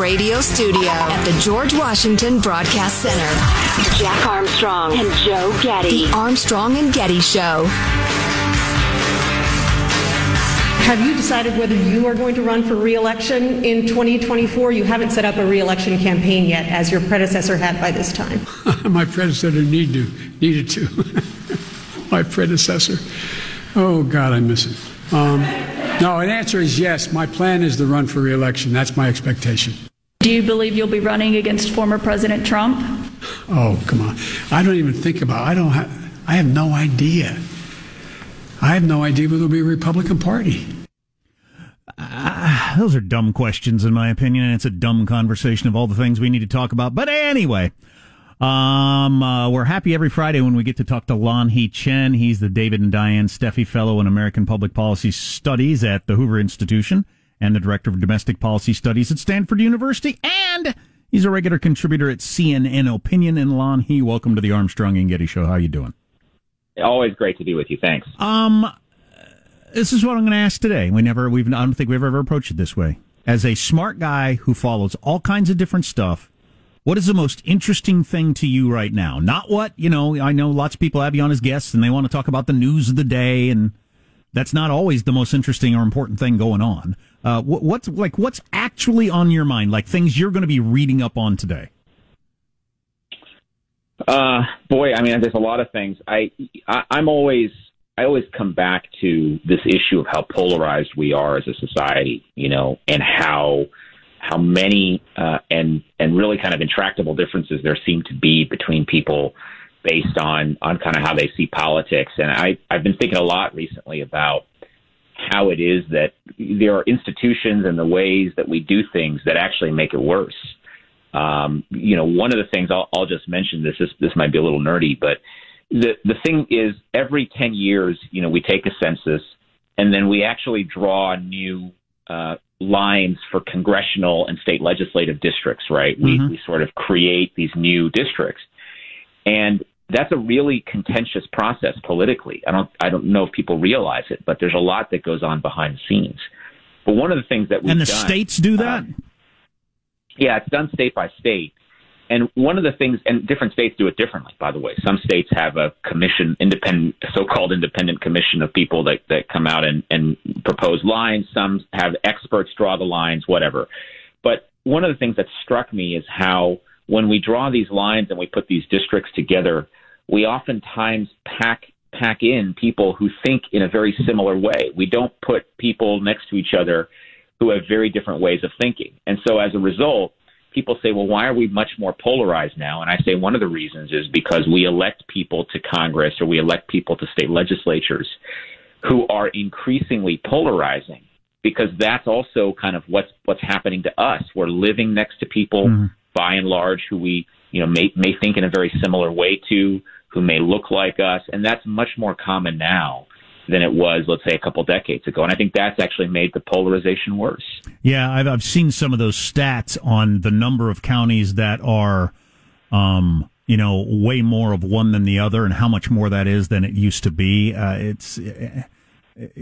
radio studio at the George Washington Broadcast Center. Jack Armstrong and Joe Getty. The Armstrong and Getty Show. Have you decided whether you are going to run for reelection in 2024? You haven't set up a reelection campaign yet, as your predecessor had by this time. My predecessor need to, needed to. My predecessor. Oh, God, I miss it. Um, no, an answer is yes. My plan is to run for reelection. That's my expectation. Do you believe you'll be running against former President Trump? Oh, come on. I don't even think about I don't have, I have no idea. I have no idea whether there'll be a Republican Party. Uh, those are dumb questions, in my opinion, and it's a dumb conversation of all the things we need to talk about. But anyway, um, uh, we're happy every Friday when we get to talk to Lanhee Chen. He's the David and Diane Steffy Fellow in American Public Policy Studies at the Hoover Institution and the Director of Domestic Policy Studies at Stanford University. And he's a regular contributor at CNN Opinion. And Lanhee, welcome to the Armstrong and Getty Show. How are you doing? Always great to be with you. Thanks. Um, this is what I'm going to ask today. We never, we've, I don't think we've ever approached it this way. As a smart guy who follows all kinds of different stuff, what is the most interesting thing to you right now? Not what, you know, I know lots of people have you on as guests and they want to talk about the news of the day and that's not always the most interesting or important thing going on. Uh, what, what's like, what's actually on your mind? Like things you're going to be reading up on today? Uh, boy, I mean, there's a lot of things. I, I I'm always I always come back to this issue of how polarized we are as a society, you know, and how how many uh, and and really kind of intractable differences there seem to be between people based on on kind of how they see politics. And I I've been thinking a lot recently about how it is that there are institutions and the ways that we do things that actually make it worse. Um, you know, one of the things I'll, I'll just mention this is this might be a little nerdy, but the the thing is, every ten years, you know, we take a census, and then we actually draw new uh, lines for congressional and state legislative districts. Right? Mm-hmm. We we sort of create these new districts, and that's a really contentious process politically. I don't I don't know if people realize it, but there's a lot that goes on behind the scenes. But one of the things that we and the done, states do that. Uh, yeah, it's done state by state. And one of the things, and different states do it differently, by the way. Some states have a commission, independent, so-called independent commission of people that, that come out and, and propose lines. Some have experts draw the lines, whatever. But one of the things that struck me is how when we draw these lines and we put these districts together, we oftentimes pack pack in people who think in a very similar way. We don't put people next to each other who have very different ways of thinking. And so as a result, people say, well, why are we much more polarized now? And I say one of the reasons is because we elect people to Congress or we elect people to state legislatures who are increasingly polarizing because that's also kind of what's what's happening to us. We're living next to people mm-hmm. By and large who we, you know, may may think in a very similar way to, who may look like us, and that's much more common now than it was, let's say, a couple decades ago. And I think that's actually made the polarization worse. Yeah, I've, I've seen some of those stats on the number of counties that are, um, you know, way more of one than the other, and how much more that is than it used to be. Uh, it's.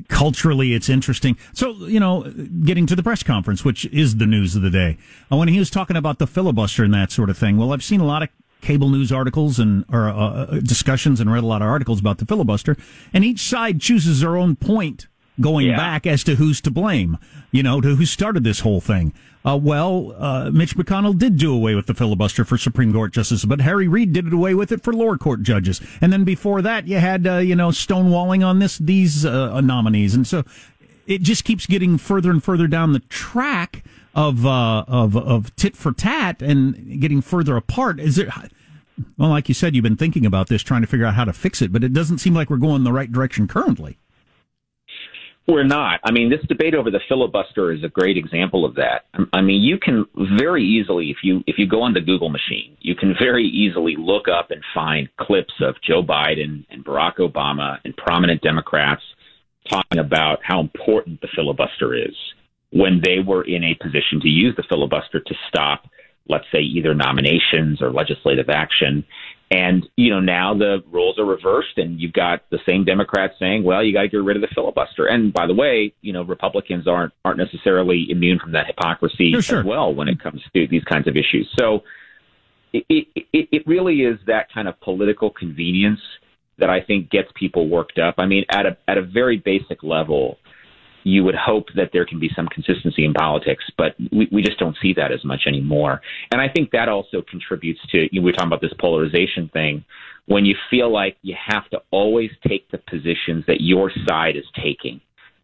Culturally it's interesting. So, you know, getting to the press conference, which is the news of the day. Uh, when he was talking about the filibuster and that sort of thing, well, I've seen a lot of cable news articles and or uh, uh, discussions and read a lot of articles about the filibuster, and each side chooses their own point going yeah. back as to who's to blame, you know, to who started this whole thing. Uh, well, uh, Mitch McConnell did do away with the filibuster for Supreme Court justices, but Harry Reid did it away with it for lower court judges. And then before that, you had, uh, you know, stonewalling on this, these uh, nominees. And so it just keeps getting further and further down the track of uh, of of tit for tat and getting further apart. Is there? Well, like you said, you've been thinking about this, trying to figure out how to fix it, but it doesn't seem like we're going the right direction currently. We're not. I mean, this debate over the filibuster is a great example of that. I mean, you can very easily, if you if you go on the Google machine, you can very easily look up and find clips of Joe Biden and Barack Obama and prominent Democrats talking about how important the filibuster is when they were in a position to use the filibuster to stop, let's say, either nominations or legislative action. And, you know, now the rules are reversed and you've got the same Democrats saying, well, you got to get rid of the filibuster. And by the way, you know, Republicans aren't, aren't necessarily immune from that hypocrisy sure, sure. as well when it comes to these kinds of issues. So it, it, it really is that kind of political convenience that I think gets people worked up. I mean, at a, at a very basic level, you would hope that there can be some consistency in politics, but we, we just don't see that as much anymore. And I think that also contributes to, you know, we are talking about this polarization thing, when you feel like you have to always take the positions that your side is taking.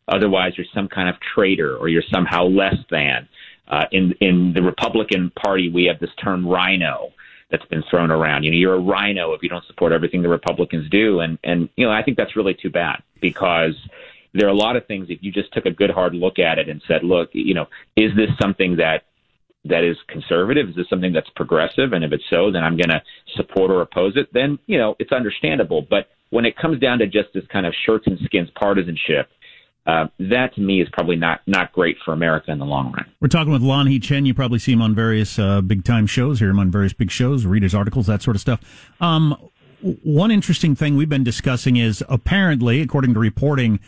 Otherwise, you're some kind of traitor or you're somehow less than. Uh, in in the Republican Party, we have this term "rhino" that's been thrown around. You know, you're a rhino if you don't support everything the Republicans do, and and you know, I think that's really too bad because there are a lot of things if you just took a good hard look at it and said, look, you know, is this something that that is conservative? Is this something that's progressive? And if it's so, then I'm going to support or oppose it. Then you know it's understandable. But when it comes down to just this kind of shirts and skins partisanship, uh, that to me is probably not not great for America in the long run. We're talking with Lanhee Chen. You probably see him on various uh, big time shows, hear him on various big shows, read his articles, that sort of stuff. Um, one interesting thing we've been discussing is apparently, according to reporting,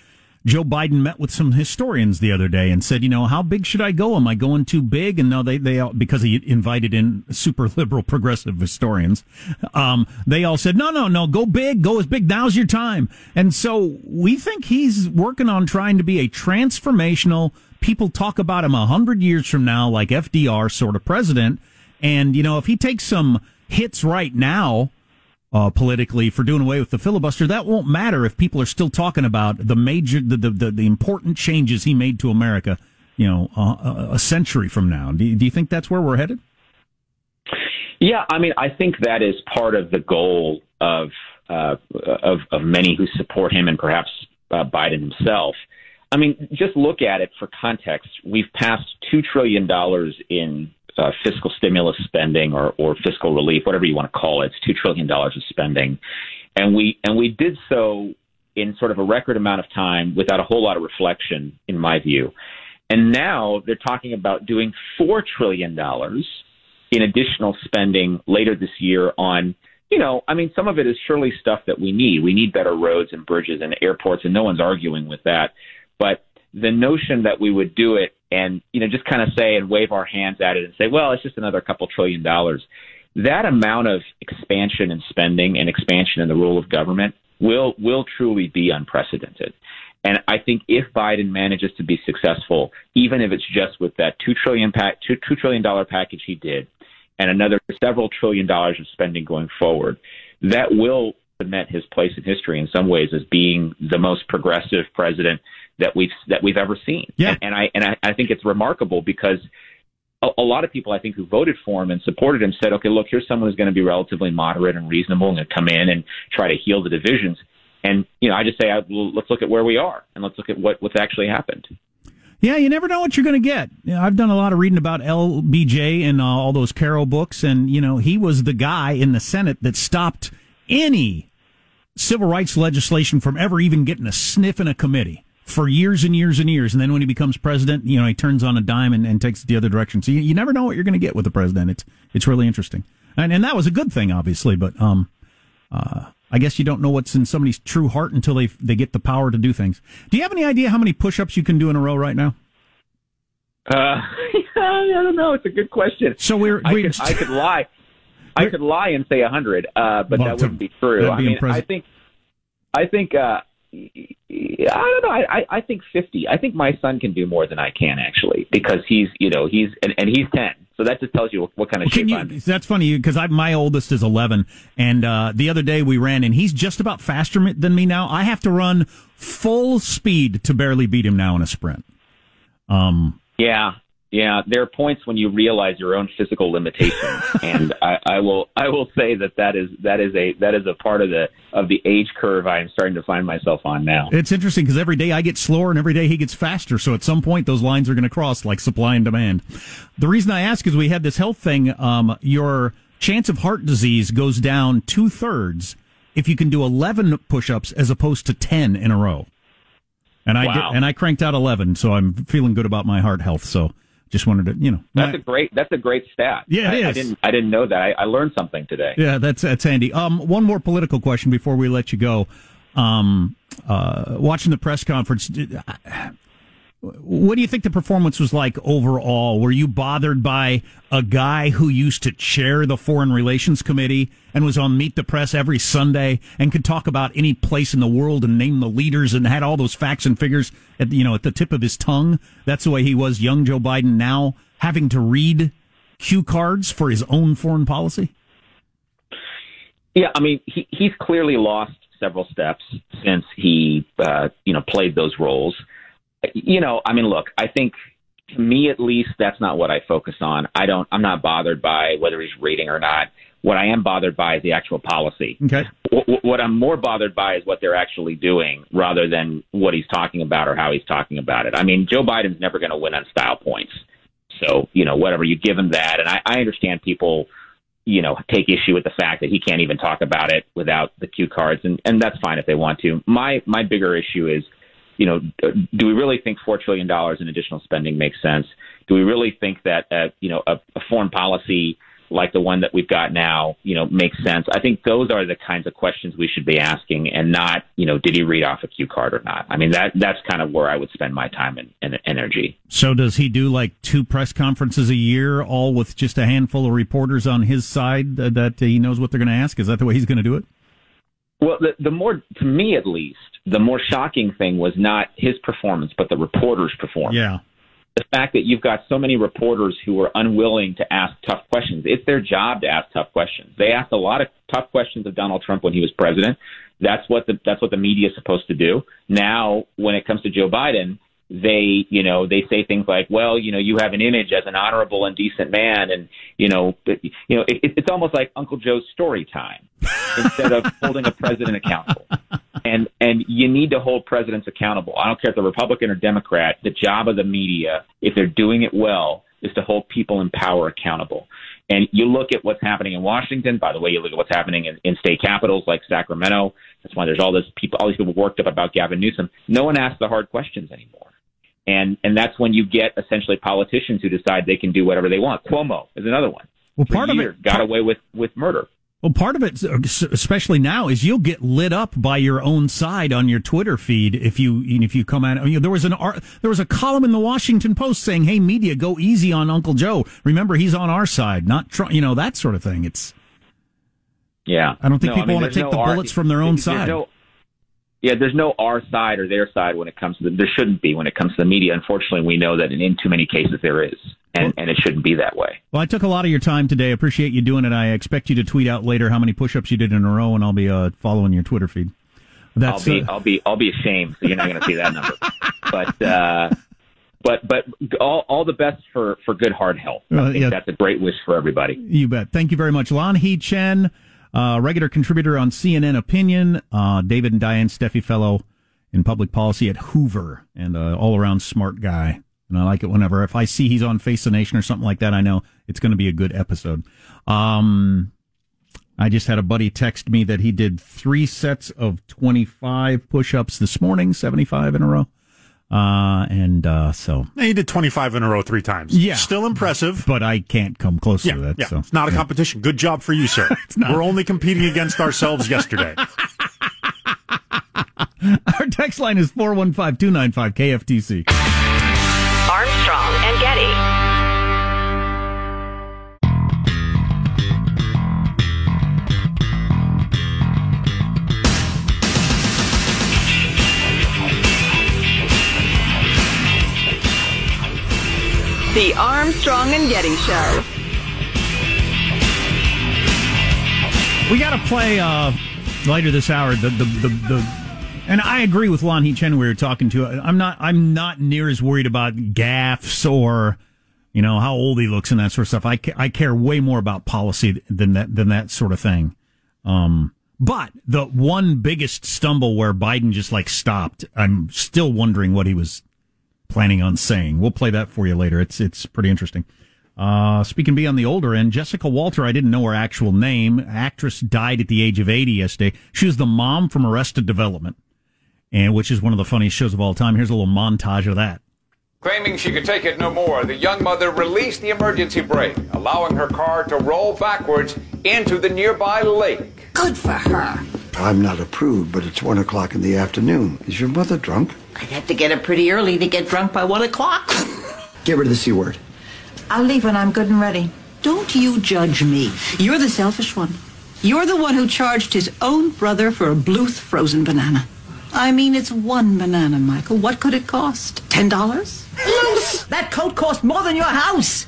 Joe Biden met with some historians the other day and said, you know, how big should I go? Am I going too big? And no, they, they, all, because he invited in super liberal progressive historians, um, they all said, no, no, no, go big, go as big. Now's your time. And so we think he's working on trying to be a transformational, people talk about him a hundred years from now, like FDR sort of president. And, you know, if he takes some hits right now, uh, politically for doing away with the filibuster. That won't matter if people are still talking about the major, the, the, the, the important changes he made to America, you know, uh, a century from now. Do you, do you think that's where we're headed? Yeah, I mean, I think that is part of the goal of uh, of, of many who support him and perhaps uh, Biden himself. I mean, just look at it for context. We've passed two trillion dollars in uh, fiscal stimulus spending or, or fiscal relief, whatever you want to call it. It's two trillion dollars of spending, and we and we did so in sort of a record amount of time without a whole lot of reflection, in my view. And now they're talking about doing four trillion dollars in additional spending later this year on you know, I mean, some of it is surely stuff that we need. We need better roads and bridges and airports, and no one's arguing with that. But the notion that we would do it and you know just kind of say and wave our hands at it and say, well, it's just another couple trillion dollars. That amount of expansion and spending and expansion in the role of government will will truly be unprecedented. And I think if Biden manages to be successful, even if it's just with that two trillion pack, two, two trillion dollar package he did, and another several trillion dollars of spending going forward, that will cement his place in history in some ways as being the most progressive president that we've that we've ever seen. Yeah. And, and I and I, I think it's remarkable because a, a, lot of people I think who voted for him and supported him said, okay, look, here's someone who's going to be relatively moderate and reasonable and come in and try to heal the divisions. And you know, I just say, I, well, let's look at where we are and let's look at what what's actually happened. Yeah, you never know what you're going to get. You know, I've done a lot of reading about LBJ and uh, all those Caro books, and you know, he was the guy in the Senate that stopped any civil rights legislation from ever even getting a sniff in a committee for years and years and years. And then when he becomes president, you know, he turns on a dime and, and takes it the other direction. So you, you never know what you're going to get with the president. It's, it's really interesting. And, and that was a good thing, obviously, but, um, uh, I guess you don't know what's in somebody's true heart until they, they get the power to do things. Do you have any idea how many push-ups you can do in a row right now? Uh, I don't know. It's a good question. So we're, I, we could, I could lie. I could lie and say a hundred, uh, but well, that wouldn't be true. I mean, I think, I think, uh, I don't know. I, I think fifty. I think my son can do more than I can actually because he's you know he's and, and he's ten. So that just tells you what, what kind of well, shape you, I'm. In. That's funny because I my oldest is eleven, and uh, the other day we ran, and he's just about faster than me now. I have to run full speed to barely beat him now in a sprint. Um. Yeah, yeah, there are points when you realize your own physical limitations, and I, I will I will say that that is that is a that is a part of the of the age curve I am starting to find myself on now. It's interesting because every day I get slower and every day he gets faster. So at some point those lines are going to cross like supply and demand. The reason I ask is we had this health thing. Um, your chance of heart disease goes down two thirds if you can do eleven push-ups as opposed to ten in a row. And I wow. did, and I cranked out eleven, so I'm feeling good about my heart health. So just wanted to, you know. That's a great. That's a great stat. Yeah, it I, I didn't. I didn't know that. I, I learned something today. Yeah, that's that's handy. Um, one more political question before we let you go. Um, uh, watching the press conference, what do you think the performance was like overall? Were you bothered by a guy who used to chair the Foreign Relations Committee and was on Meet the Press every Sunday and could talk about any place in the world and name the leaders and had all those facts and figures at you know at the tip of his tongue? That's the way he was, young Joe Biden. Now having to read cue cards for his own foreign policy. Yeah, I mean, he, he's clearly lost several steps since he, uh, you know, played those roles. You know, I mean, look, I think to me at least, that's not what I focus on. I don't, I'm not bothered by whether he's reading or not. What I am bothered by is the actual policy. Okay. What, what I'm more bothered by is what they're actually doing rather than what he's talking about or how he's talking about it. I mean, Joe Biden's never going to win on style points. So, you know, whatever, you give him that. And I, I understand people, you know, take issue with the fact that he can't even talk about it without the cue cards. And, and that's fine if they want to. My, my bigger issue is, you know, do we really think $4 trillion in additional spending makes sense? Do we really think that, uh, you know, a, a foreign policy like the one that we've got now, you know, makes sense? I think those are the kinds of questions we should be asking and not, you know, did he read off a cue card or not? I mean, that, that's kind of where I would spend my time and, and energy. So does he do like two press conferences a year, all with just a handful of reporters on his side uh, that he knows what they're going to ask? Is that the way he's going to do it? Well, the, the more, to me at least, the more shocking thing was not his performance, but the reporter's performance. Yeah. The fact that you've got so many reporters who are unwilling to ask tough questions. It's their job to ask tough questions. They asked a lot of tough questions of Donald Trump when he was president. That's what the that's what the media is supposed to do. Now, when it comes to Joe Biden, they you know they say things like, well, you know, you have an image as an honorable and decent man, and you know, but, you know, it, it's almost like Uncle Joe's story time instead of holding a president accountable. And and you need to hold presidents accountable. I don't care if they're Republican or Democrat. The job of the media, if they're doing it well, is to hold people in power accountable. And you look at what's happening in Washington. By the way, you look at what's happening in, in state capitals like Sacramento. That's why there's all this people, all these people worked up about Gavin Newsom. No one asks the hard questions anymore. And and that's when you get essentially politicians who decide they can do whatever they want. Cuomo is another one. Well, part of it got away with with murder. Well, part of it, especially now, is you'll get lit up by your own side on your Twitter feed if you if you come out. I mean, there was an there was a column in the Washington Post saying, "Hey, media, go easy on Uncle Joe. Remember, he's on our side, not Trump." You know that sort of thing. It's Yeah, I don't think No, people mean, want to take no the bullets from their own side. no- yeah, there's no our side or their side when it comes to the, there shouldn't be when it comes to the media. Unfortunately, we know that in, in too many cases there is, and, and it shouldn't be that way. Well, I took a lot of your time today. Appreciate you doing it. I expect you to tweet out later how many push-ups you did in a row, and I'll be uh, following your Twitter feed. I'll be uh, I'll be I'll be ashamed. So you're not going to see that number. But uh, but but all all the best for for good heart health. I Well, think yeah. that's a great wish for everybody. You bet. Thank you very much. Lanhee Chen, uh, regular contributor on CNN Opinion, uh, David and Diane Steffy Fellow in public policy at Hoover, and uh, all around smart guy. And I like it whenever, if I see he's on Face the Nation or something like that, I know it's going to be a good episode. Um, I just had a buddy text me that he did three sets of 25 push ups this morning, 75 in a row. Uh, and, uh, so, He did 25 in a row three times. Yeah. Still impressive. but I can't come close Yeah, to that. yeah. So. it's not a competition. Good job for you, sir. not. We're only competing against ourselves yesterday. Our text line is 415 295 KFTC. Armstrong and Getty. The Armstrong and Getty Show. We got to play uh, later this hour. The, the the the and I agree with Lon Chen. We were talking to. I'm not. I'm not near as worried about gaffes or you know how old he looks and that sort of stuff. I, ca- I care way more about policy than that than that sort of thing. Um, but the one biggest stumble where Biden just like stopped. I'm still wondering what he was planning on saying. We'll play that for you later. It's it's pretty interesting. Uh, speaking of being on the older end, Jessica Walter, I didn't know her actual name. Actress died at the age of 80 yesterday. She was the mom from Arrested Development, and which is one of the funniest shows of all time. Here's a little montage of that. Claiming she could take it no more, the young mother released the emergency brake, allowing her car to roll backwards into the nearby lake. Good for her. I'm not a prude, but it's one o'clock in the afternoon. Is your mother drunk? I'd have to get up pretty early to get drunk by one o'clock. Get rid of the C word. I'll leave when I'm good and ready. Don't you judge me. You're the selfish one. You're the one who charged his own brother for a Bluth frozen banana. I mean, it's one banana, Michael. What could it cost? Ten dollars? Loose! That coat cost more than your house.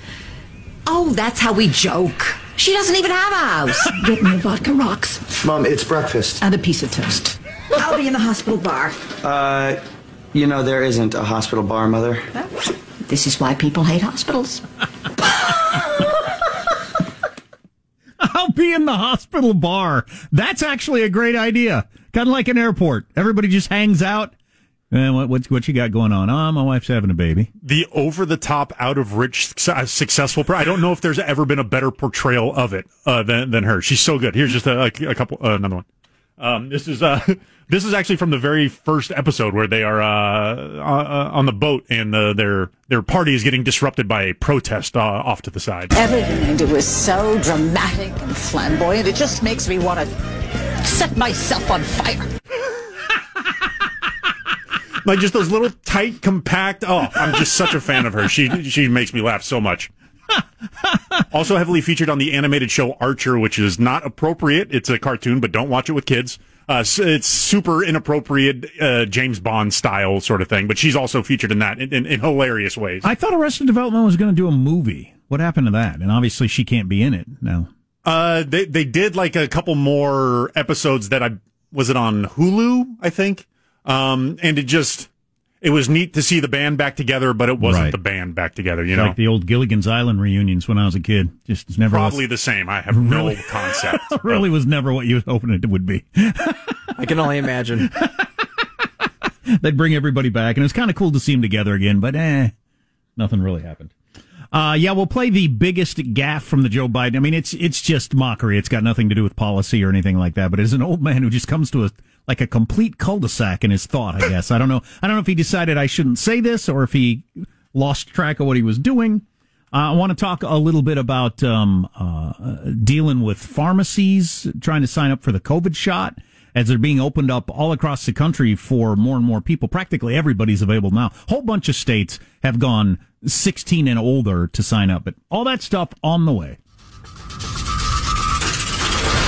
Oh, that's how we joke. She doesn't even have a house. Get me a vodka rocks Mom, it's breakfast. and a piece of toast. I'll be in the hospital bar. Uh, you know, there isn't a hospital bar, Mother. This is why people hate hospitals. I'll be in the hospital bar. That's actually a great idea. Kind of like an airport. Everybody just hangs out. And what, what, what you got going on? Oh, my wife's having a baby. The over the top, out of rich, successful. I don't know if there's ever been a better portrayal of it uh, than than her. She's so good. Here's just a, a couple, uh, another one. Um, this is uh, this is actually from the very first episode where they are uh, uh, on the boat and uh, their their party is getting disrupted by a protest uh, off to the side. Everything they do is so dramatic and flamboyant. It just makes me want to set myself on fire. like just those little tight, compact. Oh, I'm just such a fan of her. She she makes me laugh so much. also heavily featured on the animated show Archer, which is not appropriate. It's a cartoon, but don't watch it with kids. Uh, it's super inappropriate, uh, James Bond style sort of thing. But she's also featured in that in, in, in hilarious ways. I thought Arrested Development was going to do a movie. What happened to that? And obviously she can't be in it now. Uh, they they did like a couple more episodes that I was it on Hulu, I think. Um, and it just it was neat to see the band back together, but it wasn't Right. the band back together. You know, like the old Gilligan's Island reunions when I was a kid. Just never probably was, the same. I have no concept. really was never what you was hoping it would be. I can only imagine. They'd bring everybody back, and it was kind of cool to see them together again, but eh, nothing really happened. Uh, yeah, we'll play the biggest gaff from the Joe Biden. I mean, it's it's just mockery. It's got nothing to do with policy or anything like that. But it's an old man who just comes to a like a complete cul-de-sac in his thought. I guess I don't know. I don't know if he decided I shouldn't say this or if he lost track of what he was doing. Uh, I want to talk a little bit about um, uh, dealing with pharmacies trying to sign up for the COVID shot as they're being opened up all across the country for more and more people. Practically everybody's available now. Whole bunch of states have gone 16 and older to sign up, but all that stuff on the way.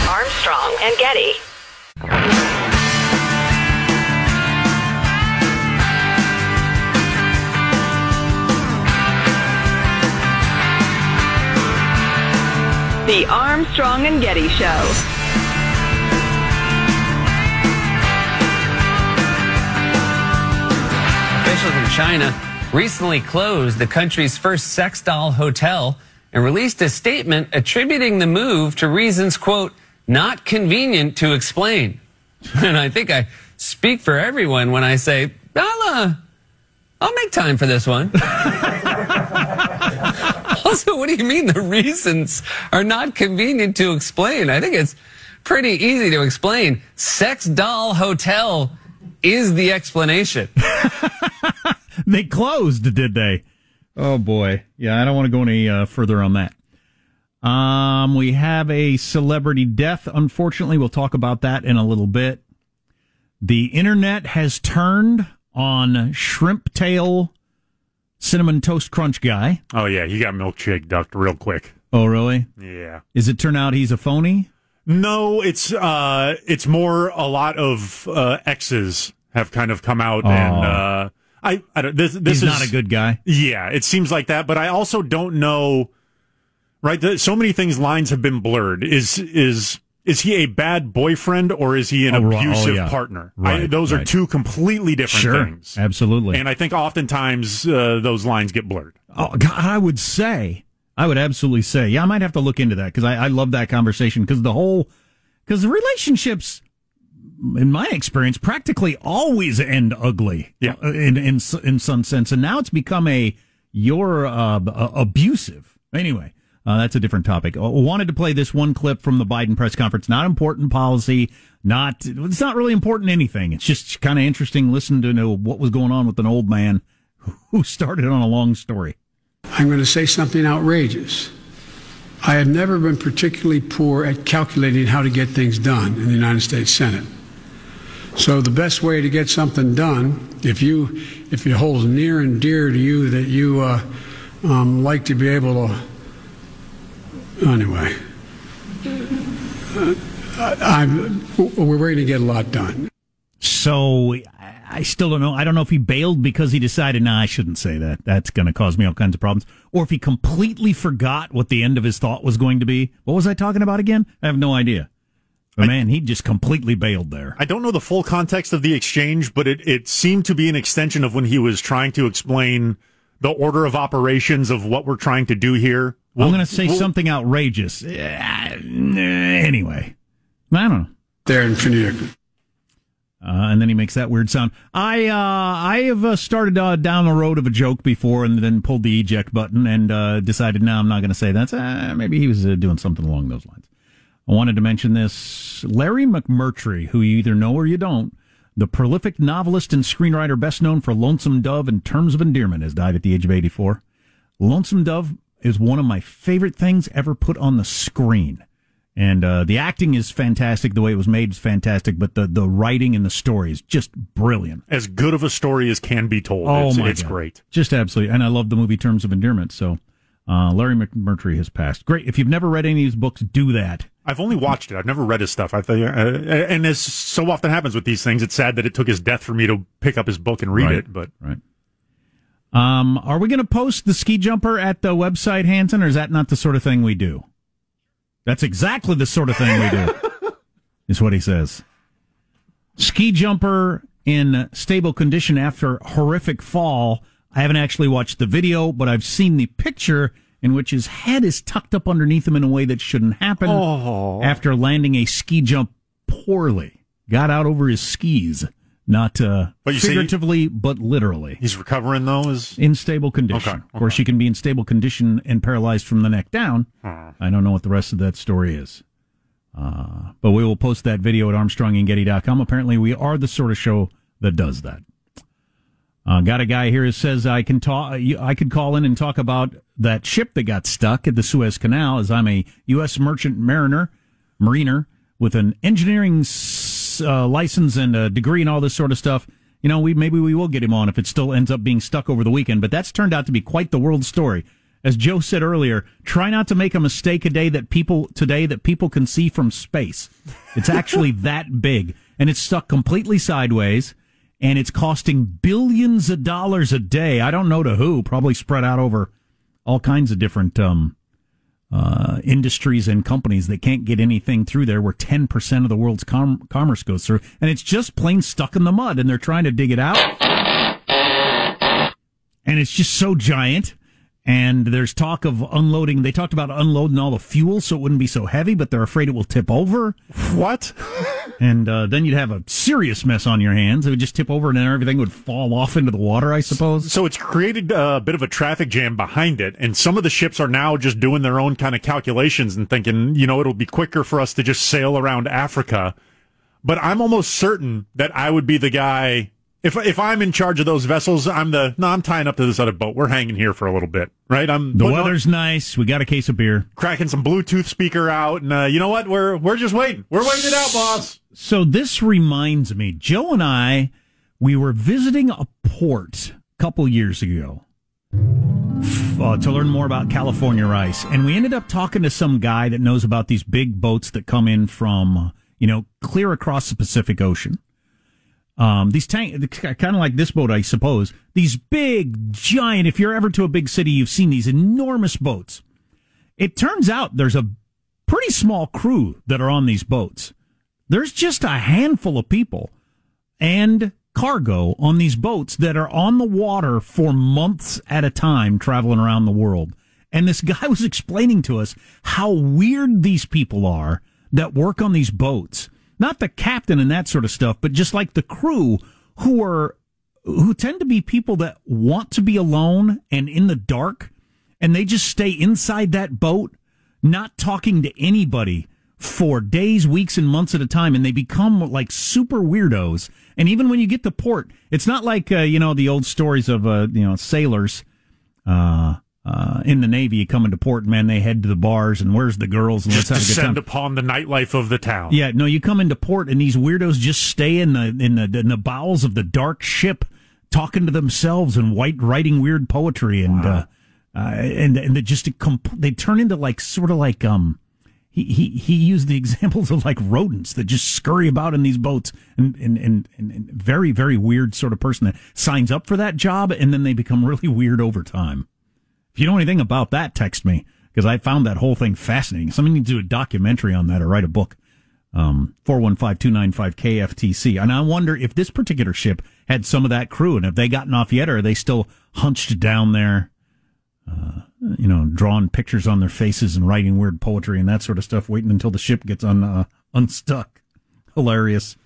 Armstrong and Getty. The Armstrong and Getty Show. Officials in China recently closed the country's first sex doll hotel and released a statement attributing the move to reasons, quote, not convenient to explain. And I think I speak for everyone when I say, I'll, uh, I'll make time for this one. also, what do you mean the reasons are not convenient to explain? I think it's pretty easy to explain. Sex doll hotel is the explanation. They closed, did they? Oh boy. Yeah, I don't want to go any uh, further on that. Um, we have a celebrity death. Unfortunately, we'll talk about that in a little bit. The internet has turned on shrimp tail cinnamon toast crunch guy. Oh yeah, he got milkshake ducked real quick. Oh, really? Yeah. Is it turn out he's a phony? No, it's uh, it's more a lot of uh, exes have kind of come out Oh. and uh, I, I don't, this this he's is not a good guy. Yeah, it seems like that, but I also don't know. Right, the, so many things lines have been blurred. Is is is he a bad boyfriend or is he an Oh, right. Oh, abusive yeah. partner? Right, I, those are two completely different Sure, things. absolutely. And I think oftentimes uh, those lines get blurred. Oh, God, I would say, I would absolutely say, yeah, I might have to look into that because I, I love that conversation because the whole, because the relationships, in my experience, practically always end ugly. Yeah. uh, In in in some sense, and now it's become a you're uh, abusive. Anyway. Uh, that's a different topic. Uh, wanted to play this one clip from the Biden press conference. Not important policy. Not it's not really important anything. It's just kind of interesting. Listen to know what was going on with an old man who started on a long story. I'm going to say something outrageous. I have never been particularly poor at calculating how to get things done in the United States Senate. So the best way to get something done, if you if it holds near and dear to you that you uh, um, like to be able to, anyway, uh, I'm, we're going to get a lot done. So I still don't know. I don't know if he bailed because he decided, nah, I shouldn't say that. That's going to cause me all kinds of problems. Or if he completely forgot what the end of his thought was going to be. What was I talking about again? I have no idea. But man, he just completely bailed there. I don't know the full context of the exchange, but it, it seemed to be an extension of when he was trying to explain the order of operations of what we're trying to do here. I'm going to say we'll, something outrageous. Uh, anyway, I don't know. There in Finnegan. Uh, and then he makes that weird sound. I uh, I have uh, started uh, down the road of a joke before, and then pulled the eject button and uh, decided, now I'm not going to say that. Maybe he was doing something along those lines. I wanted to mention this. Larry McMurtry, who you either know or you don't, the prolific novelist and screenwriter best known for Lonesome Dove and Terms of Endearment, has died at the age of 84. Lonesome Dove is one of my favorite things ever put on the screen. And uh, the acting is fantastic. The way it was made is fantastic, but the, the writing and the story is just brilliant. As good of a story as can be told. Oh it's, my it's God. great. Just absolutely. And I love the movie Terms of Endearment. So uh, Larry McMurtry has passed. Great. If you've never read any of his books, do that. I've only watched it. I've never read his stuff. I think, uh, and as so often happens with these things, it's sad that it took his death for me to pick up his book and read Right. it. But right. Um, are we going to post the ski jumper at the website, Hanson, or is that not the sort of thing we do? That's exactly the sort of thing we do, is what he says. Ski jumper in stable condition after horrific fall. I haven't actually watched the video, but I've seen the picture in which his head is tucked up underneath him in a way that shouldn't happen Oh. after landing a ski jump poorly. Got out over his skis, not uh, But figuratively, but literally. he's recovering though. Is In stable condition. Okay, Of course, you can be in stable condition and paralyzed from the neck down. Hmm. I don't know what the rest of that story is. Uh, but we will post that video at armstrongandgetty.com. Apparently, we are the sort of show that does that. Uh, got a guy here who says I can talk. I could call in and talk about that ship that got stuck at the Suez Canal. As I'm a U.S. merchant mariner, mariner with an engineering uh, license and a degree and all this sort of stuff. You know, we maybe we will get him on if it still ends up being stuck over the weekend. But that's turned out to be quite the world story. As Joe said earlier, try not to make a mistake a day that people today that people can see from space. It's actually that big, and it's stuck completely sideways and it's costing billions of dollars a day. I don't know to who, probably spread out over all kinds of different um, uh, industries and companies that can't get anything through there where 10% of the world's com- commerce goes through. And it's just plain stuck in the mud and they're trying to dig it out. And it's just so giant. And there's talk of unloading. They talked about unloading all the fuel so it wouldn't be so heavy, but they're afraid it will tip over. what? And uh, then you'd have a serious mess on your hands. It would just tip over and then everything would fall off into the water, I suppose. So it's created a bit of a traffic jam behind it, and some of the ships are now just doing their own kind of calculations and thinking, you know, it'll be quicker for us to just sail around Africa. But I'm almost certain that I would be the guy if if I'm in charge of those vessels. I'm the no, I'm tying up to this other boat. We're hanging here for a little bit, right? I'm The putting on- weather's nice. We got a case of beer. cracking some Bluetooth speaker out, and uh, you know what? We're we're just waiting. We're waiting it out, boss. So this reminds me, Joe and I, we were visiting a port a couple years ago uh, to learn more about California rice, and we ended up talking to some guy that knows about these big boats that come in from you know clear across the Pacific Ocean. Um, these tank, kind of like this boat, I suppose. These big, giant. If you're ever to a big city, you've seen these enormous boats. It turns out there's a pretty small crew that are on these boats. There's just a handful of people and cargo on these boats that are on the water for months at a time traveling around the world. And this guy was explaining to us how weird these people are that work on these boats. Not the captain and that sort of stuff, but just like the crew who are, who tend to be people that want to be alone and in the dark and they just stay inside that boat, not talking to anybody for days, weeks, and months at a time, and they become like super weirdos. And even when you get to port, it's not like uh, you know the old stories of uh, you know sailors uh, uh, in the Navy. You come into port, man, they head to the bars and where's the girls and let's Just have a good descend time. upon the nightlife of the town. Yeah, no, you come into port and these weirdos just stay in the in the in the bowels of the dark ship, talking to themselves and white writing weird poetry and uh, uh, and and they just comp- they turn into like sort of like um. He, he he used the examples of like rodents that just scurry about in these boats and, and, and, and and very, very weird sort of person that signs up for that job and then they become really weird over time. You know anything about that, text me because I found that whole thing fascinating. Somebody needs to do a documentary on that or write a book. Um, 415-295-KFTC. And I wonder if this particular ship had some of that crew and have they gotten off yet or are they still hunched down there, uh, you know, drawing pictures on their faces and writing weird poetry and that sort of stuff, waiting until the ship gets un, uh, unstuck. Hilarious.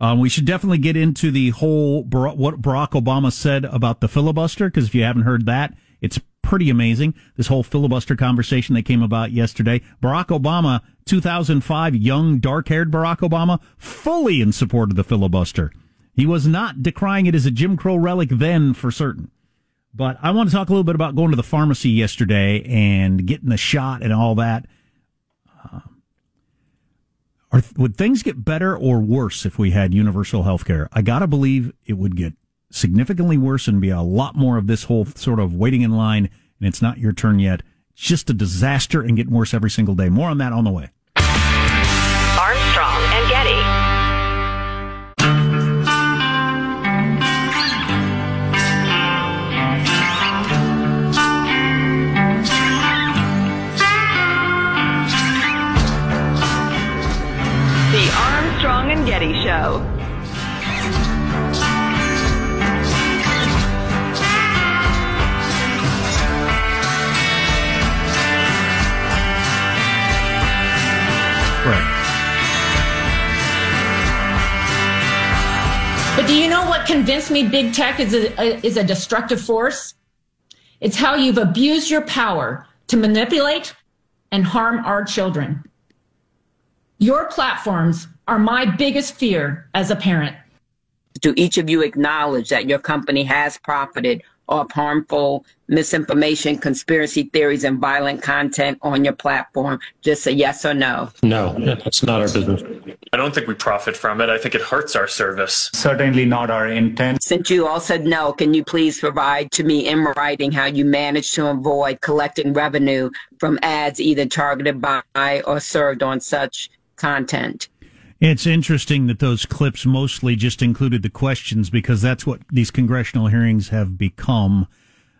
Um, we should definitely get into the whole Bar- what Barack Obama said about the filibuster because if you haven't heard that, it's pretty amazing. This whole filibuster conversation that came about yesterday. Barack Obama, 2005, young, dark-haired Barack Obama, fully in support of the filibuster. He was not decrying it as a Jim Crow relic then, for certain. But I want to talk a little bit about going to the pharmacy yesterday and getting the shot and all that. Uh, are, would things get better or worse if we had universal health care? I got to believe it would get significantly worse and be a lot more of this whole sort of waiting in line and it's not your turn yet. Just a disaster and getting worse every single day. More on that on the way. Armstrong and Getty. The Armstrong and Getty Show. But do you know what convinced me big tech is a, is a destructive force? It's how you've abused your power to manipulate and harm our children. Your platforms are my biggest fear as a parent. Do each of you acknowledge that your company has profited off harmful misinformation, conspiracy theories, and violent content on your platform? Just a yes or no. No, that's not our business. I don't think we profit from it. I think it hurts our service. Certainly not our intent. Since you all said no, can you please provide to me in writing how you managed to avoid collecting revenue from ads either targeted by or served on such content? It's interesting that those clips mostly just included the questions because that's what these congressional hearings have become.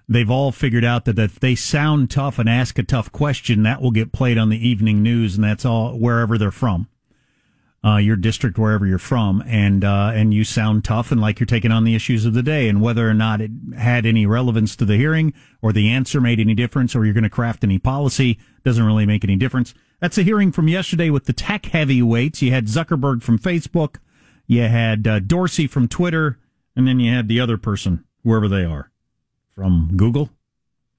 They've all figured out that if they sound tough and ask a tough question, that will get played on the evening news, and that's all wherever they're from, uh, your district, wherever you're from, and uh, and you sound tough and like you're taking on the issues of the day, and whether or not it had any relevance to the hearing or the answer made any difference, or you're going to craft any policy doesn't really make any difference. That's a hearing from yesterday with the tech heavyweights. You had Zuckerberg from Facebook, you had uh, Dorsey from Twitter, and then you had the other person, whoever they are, from Google.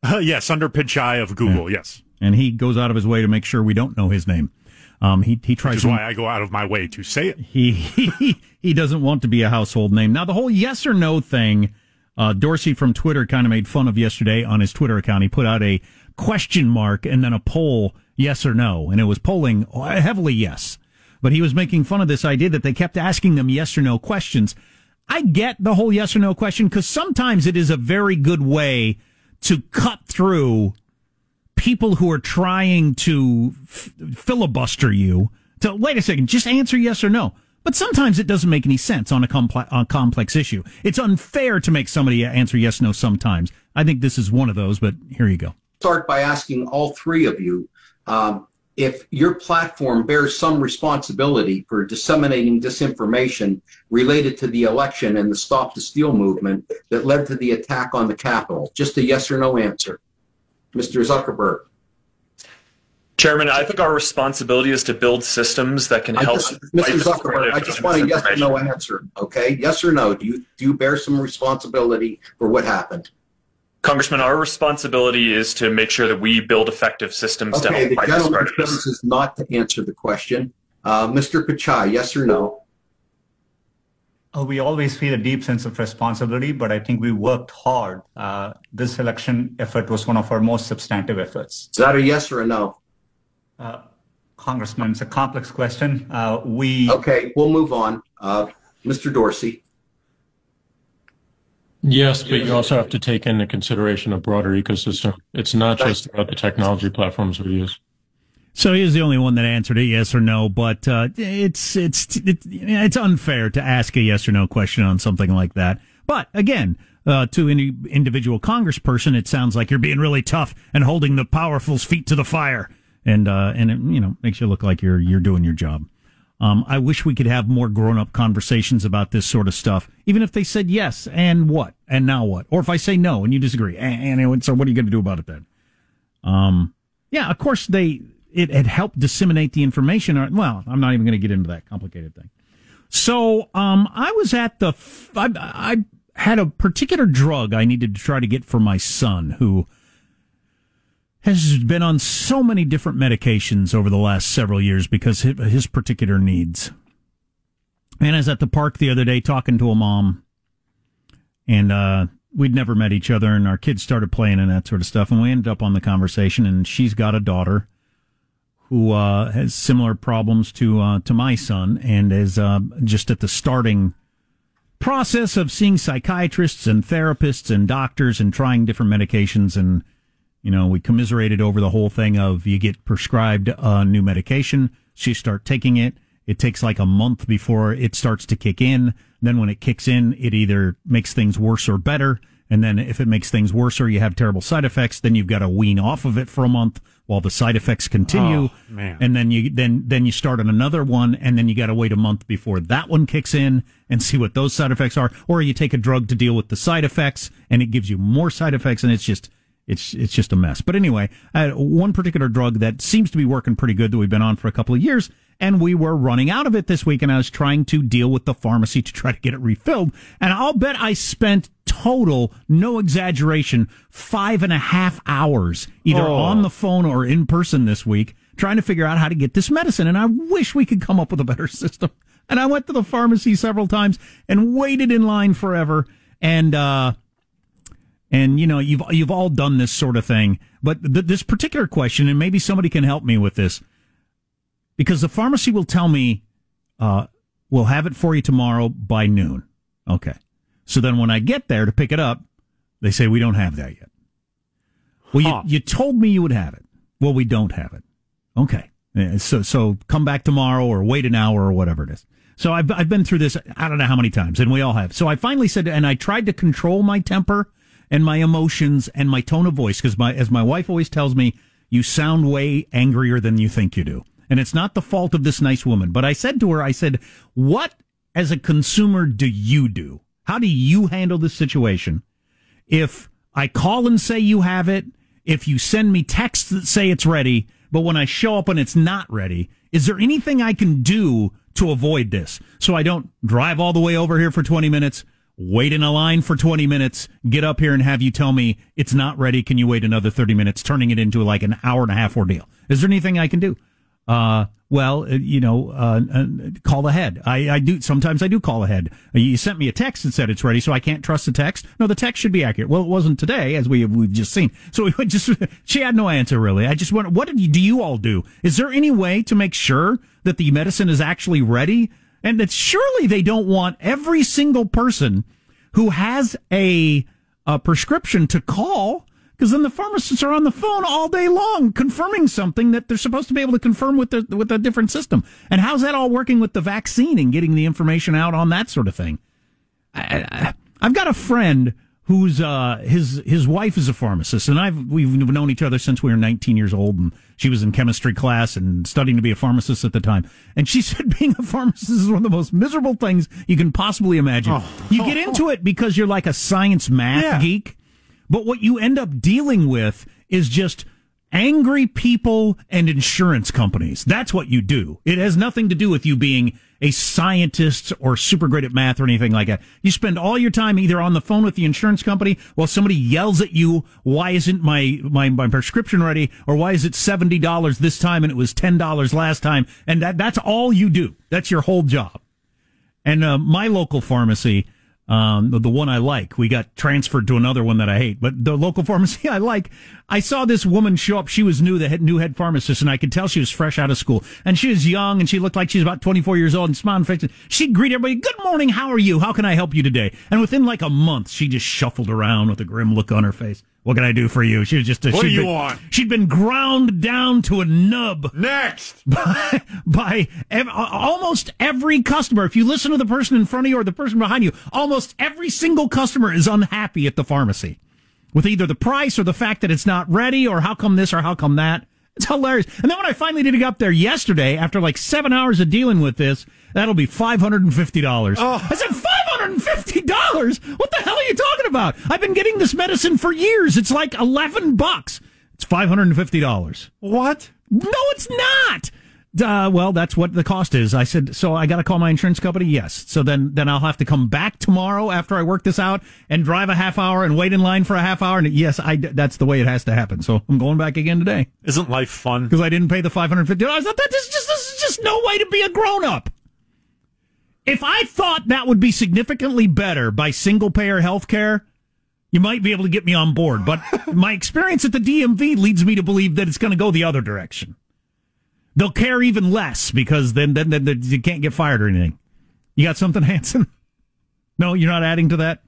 Uh, yes, Sundar Pichai of Google, yes. And he goes out of his way to make sure we don't know his name. Um, he he tries Which is to, why I go out of my way to say it. he, he he doesn't want to be a household name. Now the whole yes or no thing, uh, Dorsey from Twitter kind of made fun of yesterday on his Twitter account. He put out a question mark and then a poll, yes or no, and it was polling heavily yes. But he was making fun of this idea that they kept asking them yes or no questions. I get the whole yes or no question because sometimes it is a very good way to cut through people who are trying to f- filibuster you to wait a second, just answer yes or no. But sometimes it doesn't make any sense on a, complex, on a complex issue. It's unfair to make somebody answer yes no sometimes. I think this is one of those, but here you go. start by asking all three of you um, if your platform bears some responsibility for disseminating disinformation related to the election and the Stop the Steal movement that led to the attack on the Capitol. Just a yes or no answer. Mr. Zuckerberg. Chairman, I think our responsibility is to build systems that can help. just, Mr. Zuckerberg, I just want a yes or no answer. Okay, yes or no? Do you do you bear some responsibility for what happened? Congressman, our responsibility is to make sure that we build effective systems to Okay, help the fight this gentleman prejudice. not to answer the question. Uh, Mr. Pichai, yes or no? Uh, we always feel a deep sense of responsibility, but I think we worked hard. Uh, this election effort was one of our most substantive efforts. Is that a yes or a no? Uh, Congressman, it's a complex question. Uh, we Okay, we'll move on. Uh, Mr. Dorsey. Yes, but you also have to take into consideration a broader ecosystem. It's not just about the technology platforms we use. So he the only one that answered it, yes or no. But uh, it's it's it's it's unfair to ask a yes or no question on something like that. But again, uh, to any individual Congressperson, it sounds like you're being really tough and holding the powerful's feet to the fire, and uh, and it you know makes you look like you're you're doing your job. Um, I wish we could have more grown up conversations about this sort of stuff. Even if they said yes, and what, and now what, or if I say no and you disagree, and, and so what are you going to do about it then? Um, yeah, of course they it had helped disseminate the information. Or, well, I'm not even going to get into that complicated thing. So, um, I was at the, f- I, I had a particular drug I needed to try to get for my son who has been on so many different medications over the last several years because of his particular needs. And I was at the park the other day talking to a mom and, uh, we'd never met each other and our kids started playing and that sort of stuff. And we ended up on the conversation and she's got a daughter who uh, has similar problems to uh, to my son and is uh, just at the starting process of seeing psychiatrists and therapists and doctors and trying different medications. And you know we commiserated over the whole thing of you get prescribed a new medication she start taking it. It takes like a month before it starts to kick in. Then when it kicks in it either makes things worse or better. And then if it makes things worse or you have terrible side effects then you've got to wean off of it for a month while the side effects continue. Oh, and then you then then you start on another one and then you got to wait a month before that one kicks in and see what those side effects are. Or you take a drug to deal with the side effects and it gives you more side effects and it's just it's it's just a mess. But anyway I had one particular drug that seems to be working pretty good that we've been on for a couple of years and we were running out of it this week and I was trying to deal with the pharmacy to try to get it refilled and I'll bet I spent total no exaggeration five and a half hours either Oh. on the phone or in person this week trying to figure out how to get this medicine. And I wish we could come up with a better system. And I went to the pharmacy several times and waited in line forever. And, uh, and you know, you've, you've all done this sort of thing, but th- this particular question, and maybe somebody can help me with this because the pharmacy will tell me, uh, we'll have it for you tomorrow by noon. Okay. So then when I get there to pick it up, they say we don't have that yet. Well, Huh. you, you told me you would have it. Well, we don't have it. Okay. So, so come back tomorrow or wait an hour or whatever it is. So I've, I've been through this, I don't know how many times, and we all have. So I finally said, and I tried to control my temper and my emotions and my tone of voice, because my, as my wife always tells me, you sound way angrier than you think you do. And it's not the fault of this nice woman. But I said to her, I said, what as a consumer do you do? How do you handle this situation? if I call and say you have it, if you send me texts that say it's ready, but when I show up and it's not ready, is there anything I can do to avoid this? So I don't drive all the way over here for 20 minutes, wait in a line for 20 minutes, get up here and have you tell me it's not ready. Can you wait another 30 minutes, turning it into like an hour and a half ordeal? Is there anything I can do? Uh, well, uh, you know, uh, uh, call ahead. I, I do, sometimes I do call ahead. Uh, You sent me a text that said it's ready, so I can't trust the text. No, the text should be accurate. Well, it wasn't today, as we, we've just seen. So we just, she had no answer really. I just wonder, what you, do you all do? Is there any way to make sure that the medicine is actually ready? And that surely they don't want every single person who has a, a prescription to call because then the pharmacists are on the phone all day long confirming something that they're supposed to be able to confirm with the with a different system. And how's that all working with the vaccine and getting the information out on that sort of thing? I, I've got a friend who's uh, his his wife is a pharmacist, and I've we've known each other since we were 19 years old, and she was in chemistry class and studying to be a pharmacist at the time. And she said being a pharmacist is one of the most miserable things you can possibly imagine. You get into it because you're like a science math geek, but what you end up dealing with is just angry people and insurance companies. That's what you do. It has nothing to do with you being a scientist or super great at math or anything like that. You spend all your time either on the phone with the insurance company while somebody yells at you, why isn't my, my, my prescription ready? Or why is it $70 this time and it was $10 last time? And that, that's all you do. That's your whole job. And uh, my local pharmacy, um, the, the one I like, we got transferred to another one that I hate. But the local pharmacy I like, I saw this woman show up. She was new, the head, new head pharmacist, and I could tell she was fresh out of school. And she was young, and she looked like she was about 24 years old and smiling. She'd greet everybody, "Good morning, how are you? How can I help you today?" And within like a month, she just shuffled around with a grim look on her face. What can I do for you? She was just. A, What do she'd you been- want? She'd been ground down to a nub. Next. By, by ev- almost every customer. If you listen to the person in front of you or the person behind you, almost every single customer is unhappy at the pharmacy with either the price or the fact that it's not ready or how come this or how come that. It's hilarious. And then when I finally did get up there yesterday, after like seven hours of dealing with this, that'll be $550. I said, $550? What the hell are you talking about? I've been getting this medicine for years. It's like 11 bucks. It's $550. What? No, it's not. Uh, well, that's what the cost is. I said, so I got to call my insurance company. Yes. So then, then I'll have to come back tomorrow after I work this out and drive a half hour and wait in line for a half hour. And yes, I, that's the way it has to happen. So I'm going back again today Isn't life fun? because I didn't pay the $550. I thought that is just, this is just no way to be a grown up. If I thought that would be significantly better by single payer health care, you might be able to get me on board. But my experience at the DMV leads me to believe that it's going to go the other direction. They'll care even less because then, then, then, then you can't get fired or anything. You got something, Hanson? No, you're not adding to that?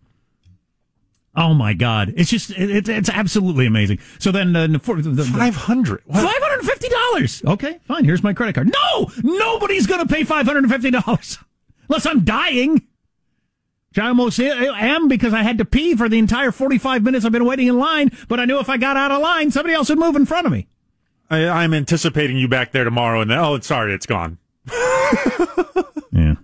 Oh my God. It's just, it's it's absolutely amazing. So then, uh, for the, the, 500. $550. Okay, fine. Here's my credit card. No, nobody's going to pay $550 unless I'm dying. Which I almost am because I had to pee for the entire 45 minutes I've been waiting in line, but I knew if I got out of line, somebody else would move in front of me. I, I'm anticipating you back there tomorrow, and then, oh, sorry, it's gone. Yeah.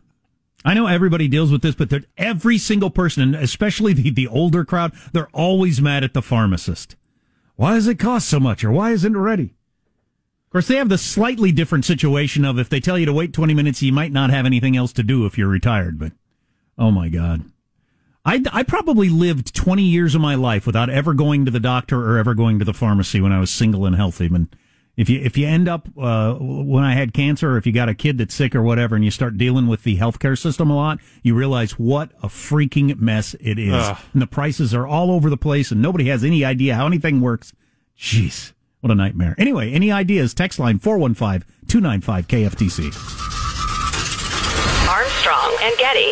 I know everybody deals with this, but every single person, and especially the, the older crowd, they're always mad at the pharmacist. Why does it cost so much, or why isn't it ready? Of course, they have the slightly different situation of if they tell you to wait 20 minutes, you might not have anything else to do if you're retired, but oh my God. I, I probably lived 20 years of my life without ever going to the doctor or ever going to the pharmacy when I was single and healthy. And if you, if you end up, uh, when I had cancer or if you got a kid that's sick or whatever and you start dealing with the healthcare system a lot, you realize what a freaking mess it is. Ugh. And the prices are all over the place and nobody has any idea how anything works. Jeez, what a nightmare. Anyway, any ideas? Text line 415 295 KFTC. Armstrong and Getty.